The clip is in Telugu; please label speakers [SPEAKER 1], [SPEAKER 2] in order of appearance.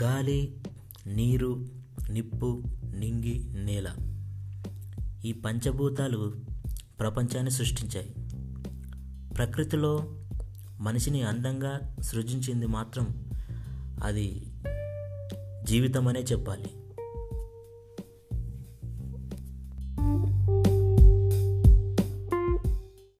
[SPEAKER 1] గాలి నీరు నిప్పు నింగి నేల. ఈ పంచభూతాలు ప్రపంచాన్ని సృష్టించాయి. ప్రకృతిలో మనిషిని అందంగా సృజించింది మాత్రం అది జీవితం అనే చెప్పాలి.